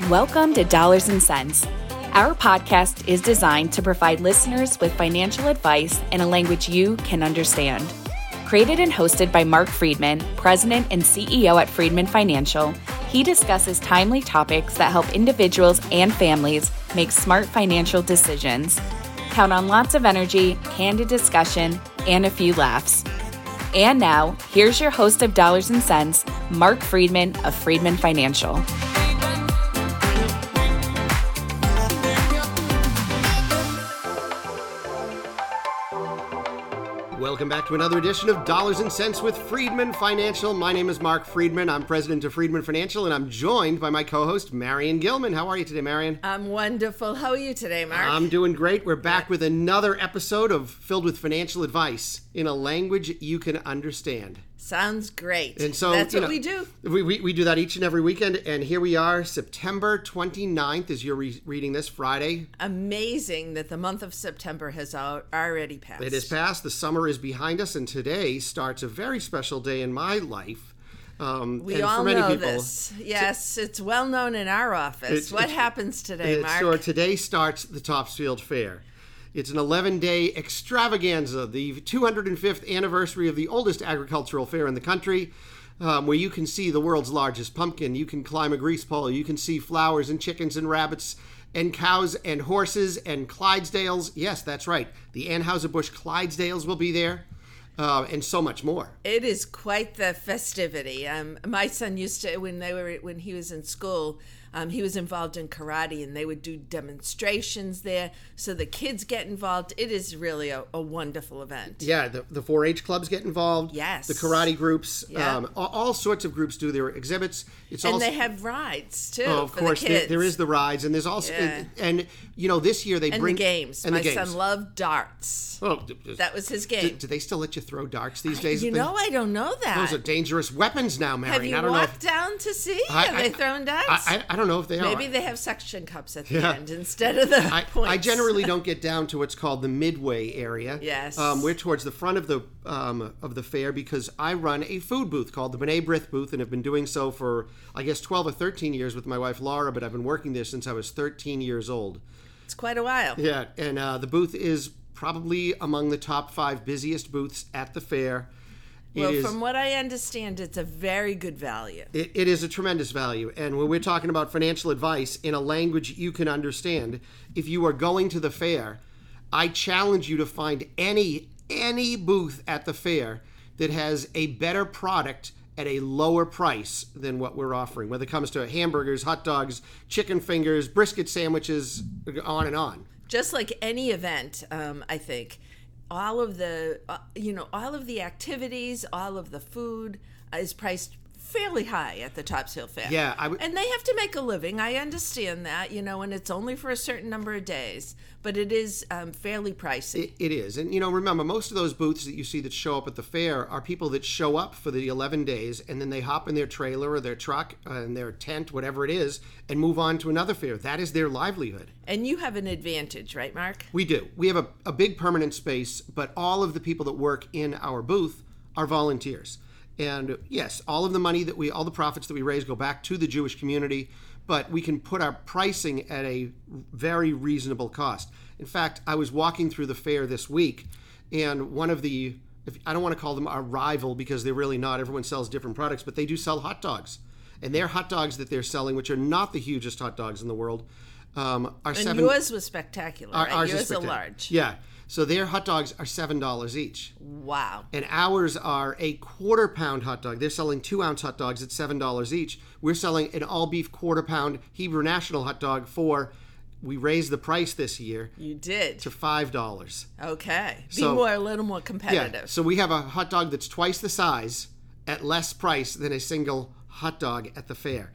Welcome to Dollars and Sense. Our podcast is designed to provide listeners with financial advice in a language you can understand. Created and hosted by Marc Freedman, President and CEO at Freedman Financial, he discusses timely topics that help individuals and families make smart financial decisions. Count on lots of energy, candid discussion, and a few laughs. And now, here's your host of Dollars and Sense, Marc Freedman of Freedman Financial. Welcome back to another edition of Dollars and Sense with Freedman Financial. My name is Marc Freedman. I'm president of Freedman Financial, and I'm joined by my co host, Marion Gilman. How are you today, Marion? I'm wonderful. How are you today, Marc? I'm doing great. We're back with another episode of filled with financial advice in a language you can understand. Sounds great. And so that's what know, we do. We, we, we do that each and every weekend. And here we are, September 29th, as you're re- reading this Friday. Amazing that the month of September has al- already passed. It is past. The summer is behind us. And today starts a very special day in my life. Um, We and all for many know people, this. Yes, it's well known in our office. It's- what it's- happens today, Marc? Sure. Today starts the Topsfield Fair. It's an 11 day extravaganza, the 205th anniversary of the oldest agricultural fair in the country, um, where you can see the world's largest pumpkin, you can climb a grease pole, you can see flowers and chickens and rabbits and cows and horses and Clydesdales. Yes, that's right. The Anheuser-Busch Clydesdales will be there. Uh, and so much more. It is quite the festivity. Um, my son used to when they were when he was in school. Um, he was involved in karate, and they would do demonstrations there. So the kids get involved. It is really a, a wonderful event. Yeah, the, the 4-H clubs get involved. Yes. The karate groups. Yeah. Um, all, all sorts of groups do their exhibits. It's And also, they have rides too. Oh, of course, the there, there is the rides, and there's also, Yeah. and, and, you know, this year they and bring the games. And My the games. son loved darts. Oh, That was his do, game. do they still let you throw darts these days? you know, I don't know that. those are dangerous weapons now, Marion. have you I don't know. walked If, down to see? I- they thrown darts? I, I, I don't know if they are. Maybe they have suction cups at the Yeah. end instead of the I, points. I generally don't get down to what's called the midway area. Yes. Um, we're towards the front of the um, of the fair because I run a food booth called the B'nai B'rith booth and have been doing so for I guess 12 or 13 years with my wife Laura, but I've been working there since I was 13 years old. It's quite a while. Yeah, and uh, the booth is probably among the top five busiest booths at the fair. Well, is- from what I understand, it's a very good value. it, it is a tremendous value. And when we're talking about financial advice in a language you can understand, if you are going to the fair, I challenge you to find any any booth at the fair that has a better product at a lower price than what we're offering, whether it comes to hamburgers, hot dogs, chicken fingers, brisket sandwiches, on and on. Just like any event, um, I think all of the uh, you know all of the activities, all of the food is priced fairly high at the Topsfield Fair. Yeah, I w- and they have to make a living. I understand that, you know, and it's only for a certain number of days, but it is um, fairly pricey. It, it is. And, you know, remember, most of those booths that you see that show up at the fair are people that show up for the 11 days and then they hop in their trailer or their truck uh, and their tent, whatever it is, and move on to another fair. That is their livelihood. and you have an advantage, right, Marc? We do. We have a, a big permanent space, but all of the people that work in our booth are volunteers. And yes, all of the money that we, all the profits that we raise go back to the Jewish community, but we can put our pricing at a very reasonable cost. In fact, I was walking through the fair this week, and one of the, if, I don't want to call them our rival because they're really not, everyone sells different products, but they do sell hot dogs. And their hot dogs that they're selling, which are not the hugest hot dogs in the world, um, are And seven. yours was spectacular, Our- right? ours is yours a spectacular. large. Yeah. So their hot dogs are seven dollars each, Wow. and ours are a quarter pound hot dog. They're selling two ounce hot dogs at seven dollars each. We're selling an all beef quarter pound Hebrew National hot dog for. We raised the price this year You did. to five dollars. Okay. Be So- more a little more competitive. Yeah. So we have a hot dog that's twice the size at less price than a single hot dog at the fair.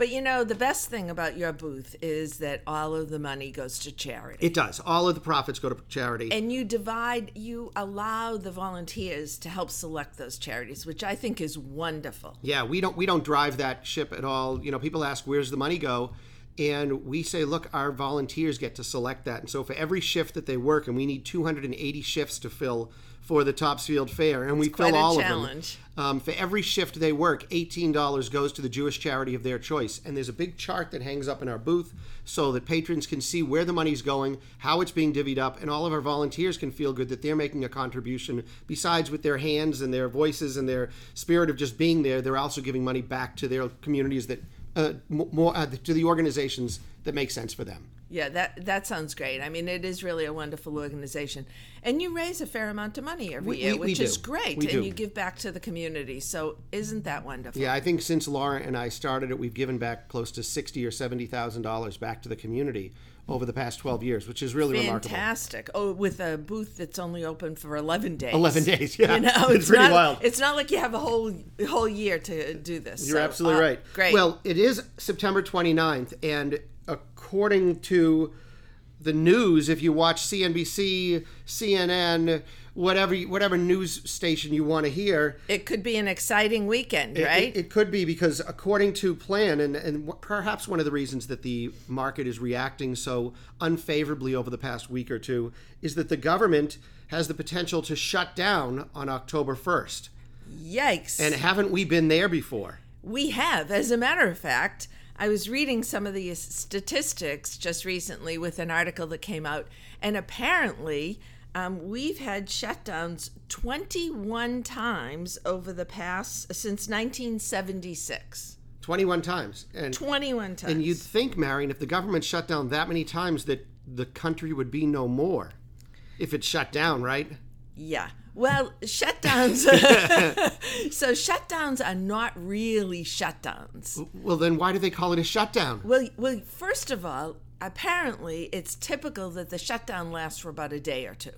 But you know, the best thing about your booth is that all of the money goes to charity. It does. All of the profits go to charity. and you divide, you allow the volunteers to help select those charities, which I think is wonderful. Yeah, we don't we don't drive that ship at all. You know, people ask where's the money go, And we say, look, our volunteers get to select that. And so for every shift that they work, and we need 280 shifts to fill for the Topsfield Fair, and we fill all challenge. of them. Um, for every shift they work, $18 goes to the Jewish charity of their choice. And there's a big chart that hangs up in our booth so that patrons can see where the money's going, how it's being divvied up, and all of our volunteers can feel good that they're making a contribution. Besides with their hands and their voices and their spirit of just being there, they're also giving money back to their communities that uh, more uh, to the organizations that make sense for them. Yeah, that that sounds great. I mean, it is really a wonderful organization, and you raise a fair amount of money every We- year, we- we which is great. We and do. you give back to the community. So, isn't that wonderful? Yeah, I think since Laura and I started it, we've given back close to sixty or seventy thousand dollars back to the community over the past twelve years, which is really remarkable. Fantastic! Oh, with a booth that's only open for eleven days. 11 days, yeah. You know, It's it's, pretty not, wild. It's not like you have a whole whole year to do this. You're So, absolutely uh, right. Great. Well, it is September 29th, and according to the news, if you watch CNBC, CNN, whatever whatever news station you want to hear, it could be an exciting weekend, It- right? It, it could be because, according to plan, and, and perhaps one of the reasons that the market is reacting so unfavorably over the past week or two is that the government has the potential to shut down on October 1st. Yikes! And haven't we been there before? We have. As a matter of fact, I was reading some of the statistics just recently with an article that came out, and apparently um, we've had shutdowns 21 times over the past since 1976. 21 times. And, 21 times. and you'd think, Marion, if the government shut down that many times, that the country would be no more. If it shut down, right? Yeah. Well, shutdowns. so shutdowns are not really shutdowns. Well, then why do they call it a shutdown? Well, well, first of all, apparently it's typical that the shutdown lasts for about a day or two,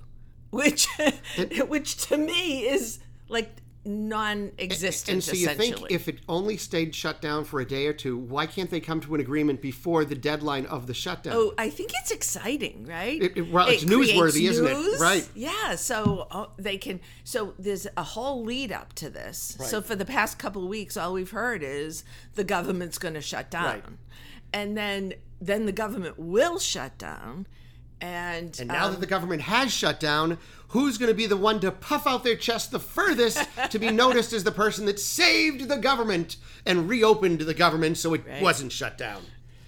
which, which to me is like non-existent. And so you think if it only stayed shut down for a day or two, why can't they come to an agreement before the deadline of the shutdown? Oh, I think it's exciting, right? It- it- well, it's newsworthy, creates isn't it? Right. Yeah. So uh, they can. So there's a whole lead up to this. So for the past couple of weeks, all we've heard is the government's going to shut down, Right. and then then the government will shut down, and, And now um, that the government has shut down, who's going to be the one to puff out their chest the furthest to be noticed as the person that saved the government and reopened the government so it wasn't shut down?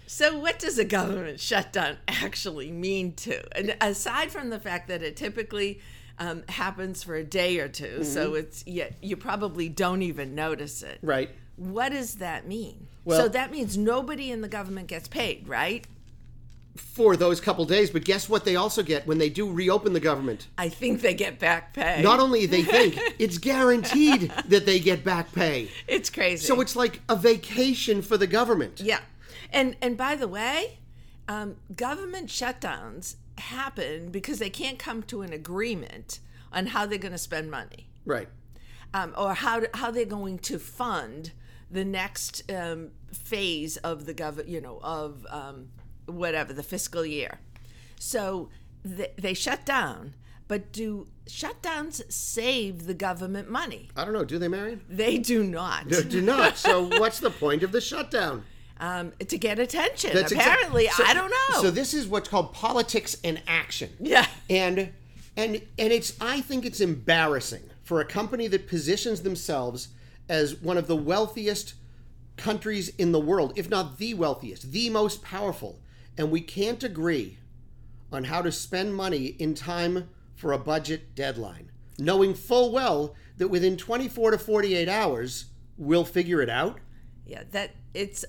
So, what does a government shutdown actually mean to? And aside from the fact that it typically um, happens for a day or 2 so Mm-hmm. it's yeah, you probably don't even notice it. Right. What does that mean? Well- so that means nobody in the government gets paid, right? For those couple days, but guess what they also get when they do reopen the government? I think they get back pay. Not only they think, it's guaranteed that they get back pay. it's crazy. So it's like a vacation for the government. Yeah, and and by the way, um, government shutdowns happen because they can't come to an agreement on how they're going to spend money. Right. um, or how how they're going to fund the next um, phase of the gov you know of um, whatever the fiscal year. So th- they shut down, but do shutdowns save the government money? I don't know. Do they, Marion? They do not. No, do not. So what's the point of the shutdown? Um, to get attention, That's apparently. so- I don't know. So this is what's called politics in action. yeah. And and and it's I think it's embarrassing for a company that positions themselves as one of the wealthiest countries in the world, if not the wealthiest, the most powerful, and we can't agree on how to spend money in time for a budget deadline, knowing full well that within 24 to 48 hours we'll figure it out. Yeah, that it's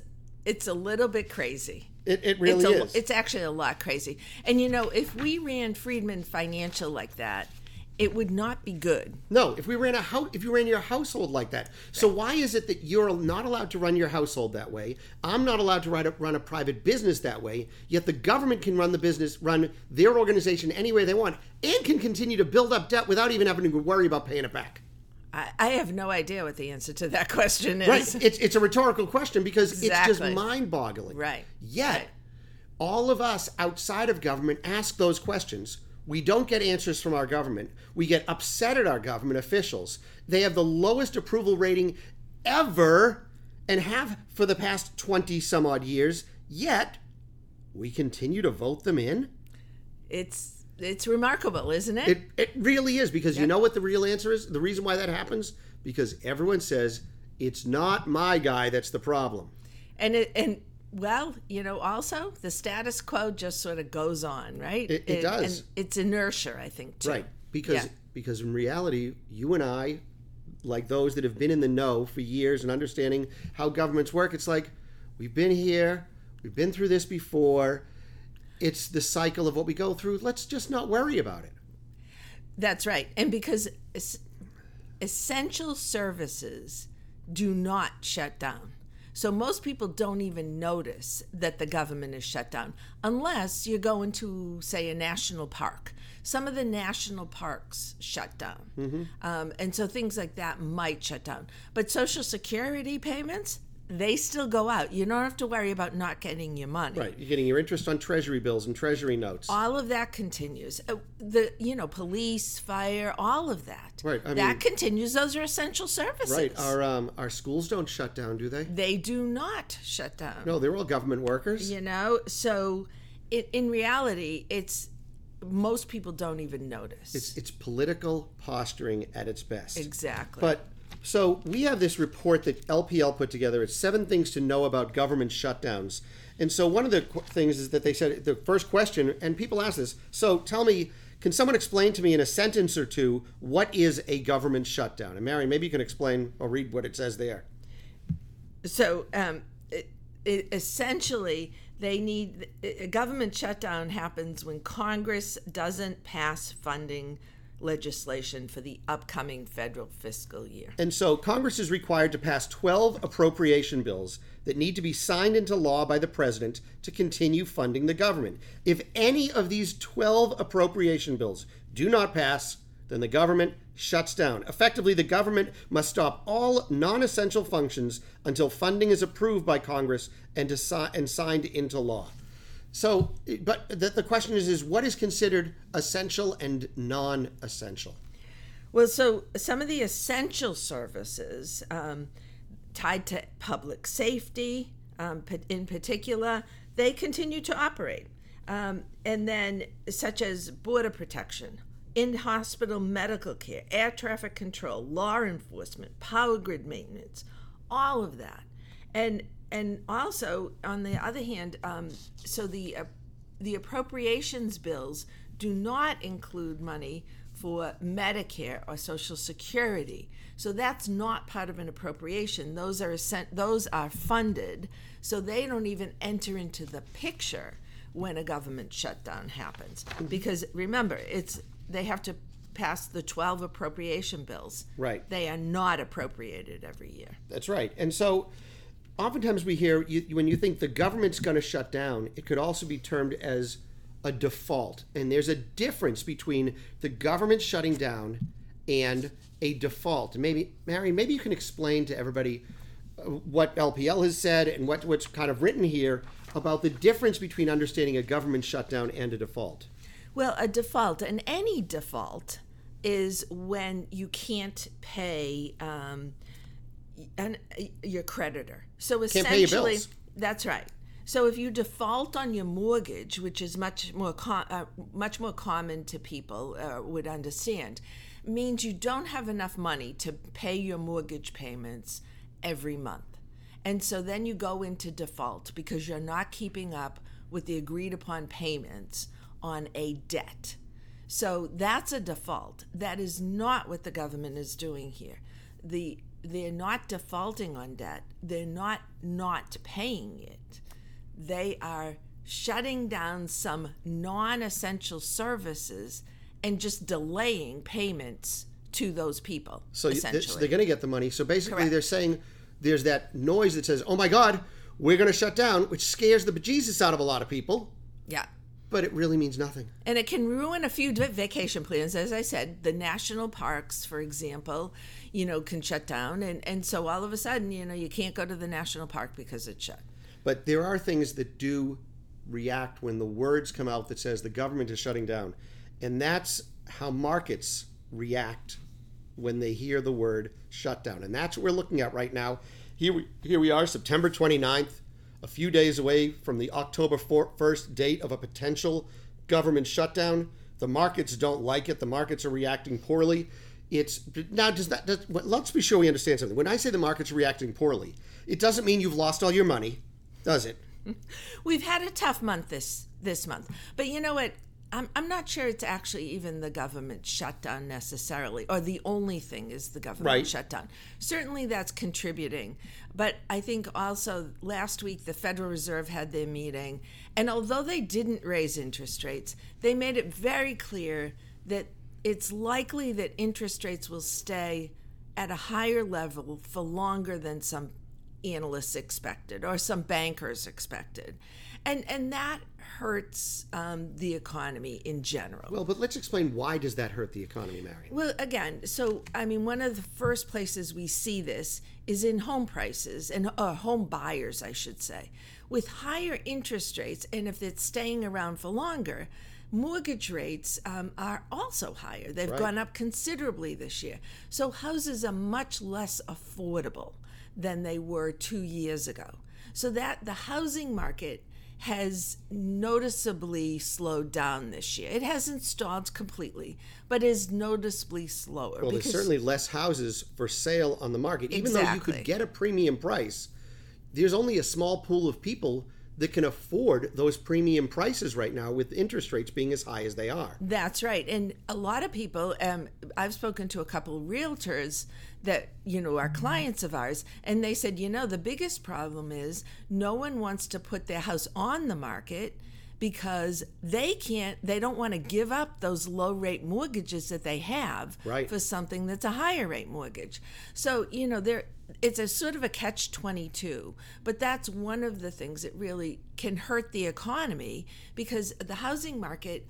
it's a little bit crazy. It, it really it's a, is. It's actually a lot crazy. And you know, if we ran Freedman Financial like that, it would not be good. No, if we ran a house, if you ran your household like that, so why is it that you're not allowed to run your household that way? I'm not allowed to run a, run a private business that way. Yet the government can run the business, run their organization any way they want, and can continue to build up debt without even having to worry about paying it back. I, I have no idea what the answer to that question is. Right? It's it's a rhetorical question because it's just mind-boggling. Right. Yet, Right. all of us outside of government ask those questions. We don't get answers from our government. We get upset at our government officials. They have the lowest approval rating ever and have for the past 20 some odd years. Yet, we continue to vote them in? It's it's remarkable, isn't it? It it really is because you know what the real answer is? The reason why that happens because everyone says it's not my guy that's the problem. and it and well, you know, also the status quo just sort of goes on, right? It- it does. And it's inertia, I think, too. Right. Because Yeah. because in reality, you and I, like those that have been in the know for years and understanding how governments work, it's like we've been here, we've been through this before. It's the cycle of what we go through. Let's just not worry about it. That's right. And because es- essential services do not shut down. So most people don't even notice that the government is shut down unless you're going to, say, a national park. Some of the national parks shut down. Um, and so things like that might shut down. But Social Security payments, they still go out. You don't have to worry about not getting your money. Right. You're getting your interest on treasury bills and treasury notes. all of that continues Uh, the you know police fire all of that Right, I that mean- continues those are essential services Right. Our um our schools don't shut down, do they? they do not shut down No, they're all government workers. you know so it, in reality it's most people don't even notice It's it's political posturing at its best. exactly But so we have this report that LPL put together. It's seven things to know about government shutdowns. And so one of the qu- things is that they said the first question, and people ask this. So tell me, can someone explain to me in a sentence or two what is a government shutdown? And Mary, maybe you can explain or read what it says there. so um, it, it, essentially they need a government shutdown happens when congress doesn't pass funding legislation for the upcoming federal fiscal year And so Congress is required to pass 12 appropriation bills that need to be signed into law by the president to continue funding the government. If any of these 12 appropriation bills do not pass, then the government shuts down. Effectively, the government must stop all non essential functions until funding is approved by Congress and, deci- and signed into law. So, but the, the question is, is what is considered essential and non essential? Well, so some of the essential services um, tied to public safety, um, in particular, they continue to operate. Um, and then, such as border protection, in hospital medical care, air traffic control, law enforcement, power grid maintenance, all of that. And and also, on the other hand, um, so the uh, the appropriations bills do not include money for Medicare or Social Security. So that's not part of an appropriation. Those are sent, those are funded, so they don't even enter into the picture when a government shutdown happens. Because remember, it's they have to pass the 12 appropriation bills. Right. They are not appropriated every year. That's right. And so oftentimes we hear you, when you think the government's going to shut down, it could also be termed as a default. And there's a difference between the government shutting down and a default. Maybe, Mary, maybe you can explain to everybody uh, what LPL has said and what, what's kind of written here about the difference between understanding a government shutdown and a default. Well, a default, and any default, is when you can't pay um, an, your creditor. So Can't pay your essentially, that's right. So if you default on your mortgage, which is much more com- uh, much more common to people uh, would understand, means you don't have enough money to pay your mortgage payments every month. And so then you go into default because you're not keeping up with the agreed upon payments on a debt. So that's a default. That is not what the government is doing here. The they're not defaulting on debt. They're not not paying it. They are shutting down some non-essential services and just delaying payments to those people. So they're going to get the money. So basically, Correct. they're saying there's that noise that says, "Oh my God, we're going to shut down," which scares the bejesus out of a lot of people. yeah. But it really means nothing. And it can ruin a few vacation plans. As I said, the national parks, for example, you know, can shut down. And, and so all of a sudden, you know, you can't go to the national park because it's shut. But there are things that do react when the words come out that says the government is shutting down, and that's how markets react when they hear the word shutdown. And that's what we're looking at right now. Here we here we are, September 29th a few days away from the October 1st date of a potential government shutdown. The markets don't like it. The markets are reacting poorly. It's now does that does, let's be sure we understand something. When I say the market's are reacting poorly, it doesn't mean you've lost all your money, does it? We've had a tough month this this month, but you know what? I'm, I'm not sure it's actually even the government shutdown necessarily, or the only thing is the government Right. shutdown. Certainly that's contributing. But I think also last week the Federal Reserve had their meeting, and although they didn't raise interest rates, they made it very clear that it's likely that interest rates will stay at a higher level for longer than some analysts expected or some bankers expected. And, and that hurts um, the economy in general. Well, but let's explain why does that hurt the economy, Mary? Well, again, so I mean, one of the first places we see this is in home prices and uh, home buyers, I should say, with higher interest rates, and if it's staying around for longer, mortgage rates um, are also higher. They've Right. gone up considerably this year. So houses are much less affordable than they were two years ago. So that the housing market has noticeably slowed down this year. It hasn't stalled completely, but is noticeably slower. Well, there's certainly less houses for sale on the market. Even though you could get a premium price, there's only a small pool of people that can afford those premium prices right now with interest rates being as high as they are. That's right. And a lot of people, um, I've spoken to a couple realtors that, you know, are clients of ours, and they said, you know, the biggest problem is no one wants to put their house on the market because they can't, they don't want to give up those low rate mortgages that they have Right. for something that's a higher rate mortgage. So, you know, there it's a sort of a catch 22, but that's one of the things that really can hurt the economy because the housing market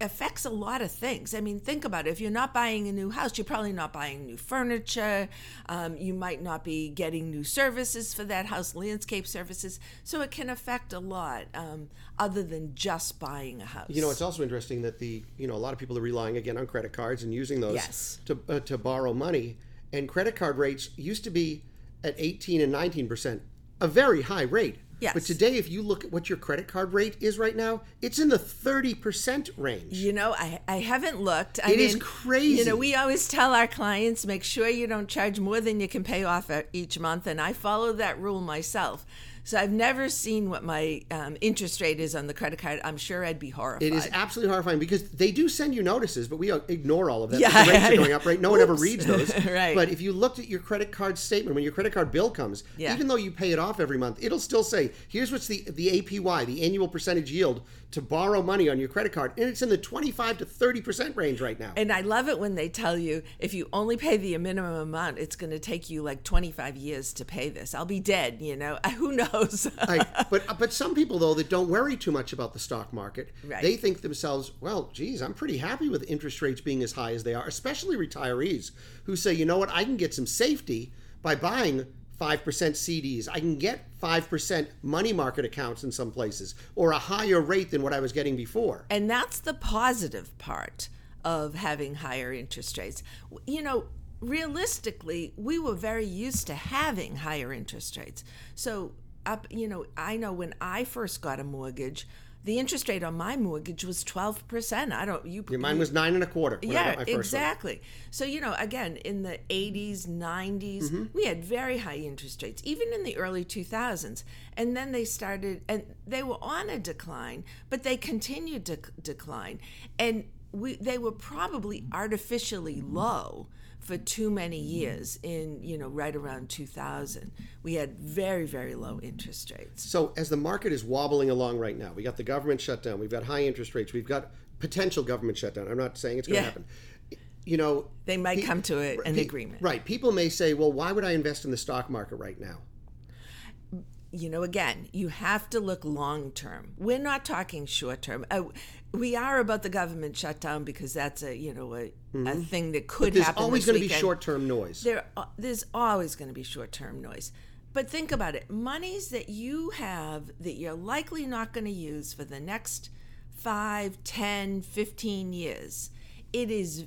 affects a lot of things. I mean, think about it. If you're not buying a new house, you're probably not buying new furniture. Um, you might not be getting new services for that house, landscape services. So it can affect a lot um, other than just buying a house. You know, it's also interesting that the you know a lot of people are relying again on credit cards and using those Yes. to uh, to borrow money. And credit card rates used to be at 18 and 19 percent, a very high rate. Yes. But today, if you look at what your credit card rate is right now, it's in the 30 percent range. You know, I, I haven't looked. I It is You crazy. You know, we always tell our clients make sure you don't charge more than you can pay off each month, and I follow that rule myself. So I've never seen what my um, interest rate is on the credit card. I'm sure I'd be horrified. It is absolutely horrifying because they do send you notices, but we ignore all of that. Yeah. the rates are going up, right? No one ever reads those. Right. But if you looked at your credit card statement when your credit card bill comes, Yeah. even though you pay it off every month, it'll still say, "Here's what's the the APY, the annual percentage yield to borrow money on your credit card," and it's in the 25 to 30 percent range right now. And I love it when they tell you if you only pay the minimum amount, it's going to take you like 25 years to pay this. I'll be dead, you know. Who knows? Right. But but some people though that don't worry too much about the stock market, Right. they think themselves, well, geez, I'm pretty happy with interest rates being as high as they are, especially retirees who say, you know what, I can get some safety by buying five percent CDs. I can get five percent money market accounts in some places, or a higher rate than what I was getting before. And that's the positive part of having higher interest rates. You know, realistically, we were very used to having higher interest rates. So, up, you know, I know when I first got a mortgage, the interest rate on my mortgage was 12%. I don't, you, Yeah, Mine was nine and a quarter. Yeah, first one. exactly. So, you know, again, in the 80s, 90s, Mm-hmm. we had very high interest rates, even in the early 2000s. And then they started, and they were on a decline, but they continued to decline. And we, they were probably artificially low for too many years in, you know, right around 2000. We had very, very low interest rates. So as the market is wobbling along right now, we got the government shutdown, we've got high interest rates, we've got potential government shutdown. I'm not saying it's going to Yeah. happen. You know, They might Pe- come to a, an Pe- agreement. Right. People may say, well, why would I invest in the stock market right now? You know, again, you have to look long term. We're not talking short term. Uh, we are about the government shutdown because that's a you know a, a thing that could Mm-hmm. There's happen. always going to be short term noise. There, uh, there's always going to be short term noise. But think about it: monies that you have that you're likely not going to use for the next 5, 10, 15 years. It is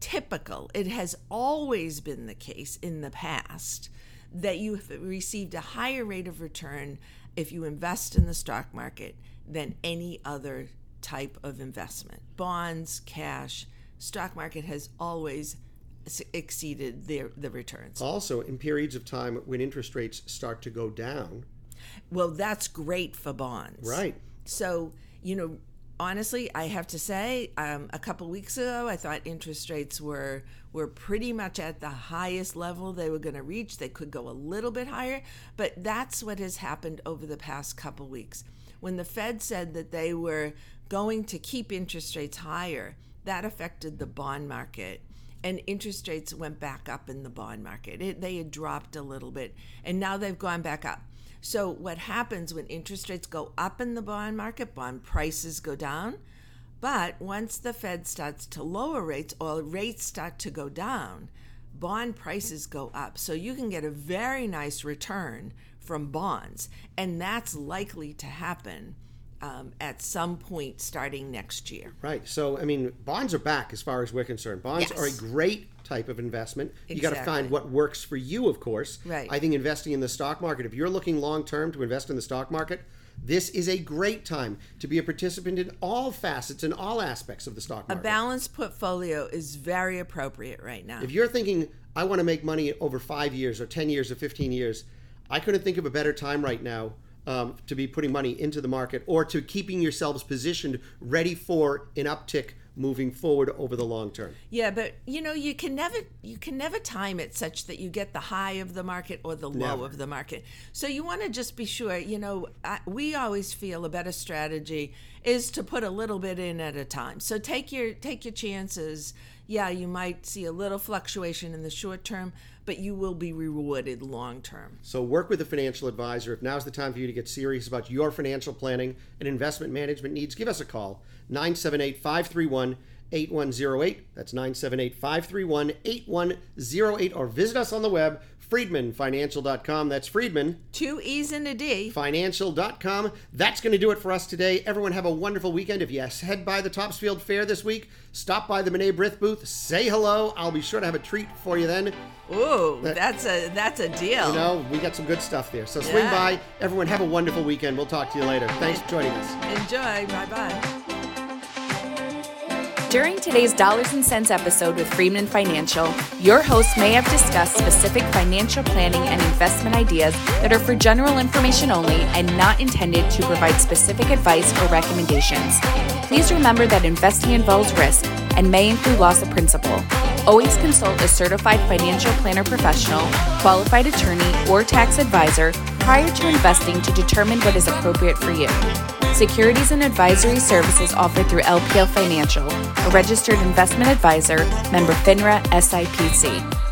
typical. It has always been the case in the past that you have received a higher rate of return if you invest in the stock market than any other type of investment. Bonds, cash, stock market has always exceeded their the returns. Also, in periods of time when interest rates start to go down, well, that's great for bonds. Right. So, you know, honestly, I have to say, um, a couple weeks ago, I thought interest rates were were pretty much at the highest level they were going to reach. They could go a little bit higher, but that's what has happened over the past couple weeks. When the Fed said that they were going to keep interest rates higher, that affected the bond market. And interest rates went back up in the bond market. It, they had dropped a little bit, and now they've gone back up. So, what happens when interest rates go up in the bond market, bond prices go down. But once the Fed starts to lower rates or rates start to go down, bond prices go up. So, you can get a very nice return from bonds. And that's likely to happen um, at some point starting next year. Right. So, I mean, bonds are back as far as we're concerned. Bonds yes. are a great type of investment. Exactly. You got to find what works for you, of course. Right. I think investing in the stock market, if you're looking long term to invest in the stock market, this is a great time to be a participant in all facets and all aspects of the stock market. A balanced portfolio is very appropriate right now. If you're thinking, I want to make money over five years or 10 years or 15 years, I couldn't think of a better time right now um, to be putting money into the market or to keeping yourselves positioned ready for an uptick moving forward over the long term. Yeah, but you know, you can never you can never time it such that you get the high of the market or the low never. of the market. So you want to just be sure, you know, I, we always feel a better strategy is to put a little bit in at a time. So take your take your chances. Yeah, you might see a little fluctuation in the short term, but you will be rewarded long term. So work with a financial advisor. If now's the time for you to get serious about your financial planning and investment management needs, give us a call 978 531 8108. That's 978 531 8108. Or visit us on the web, freedmanfinancial.com. That's Freedman. Two E's and a D. Financial.com. That's going to do it for us today. Everyone have a wonderful weekend. If yes, head by the Topsfield Fair this week, stop by the B'nai B'rith booth, say hello. I'll be sure to have a treat for you then. Ooh, that, that's a that's a deal. You know, we got some good stuff there. So swing yeah. by. Everyone have a wonderful weekend. We'll talk to you later. Thanks for joining us. Enjoy. Bye bye. During today's Dollars and Sense episode with Freedman Financial, your host may have discussed specific financial planning and investment ideas that are for general information only and not intended to provide specific advice or recommendations. Please remember that investing involves risk and may include loss of principal. Always consult a certified financial planner professional, qualified attorney, or tax advisor prior to investing to determine what is appropriate for you. Securities and advisory services offered through LPL Financial, a registered investment advisor, member FINRA SIPC.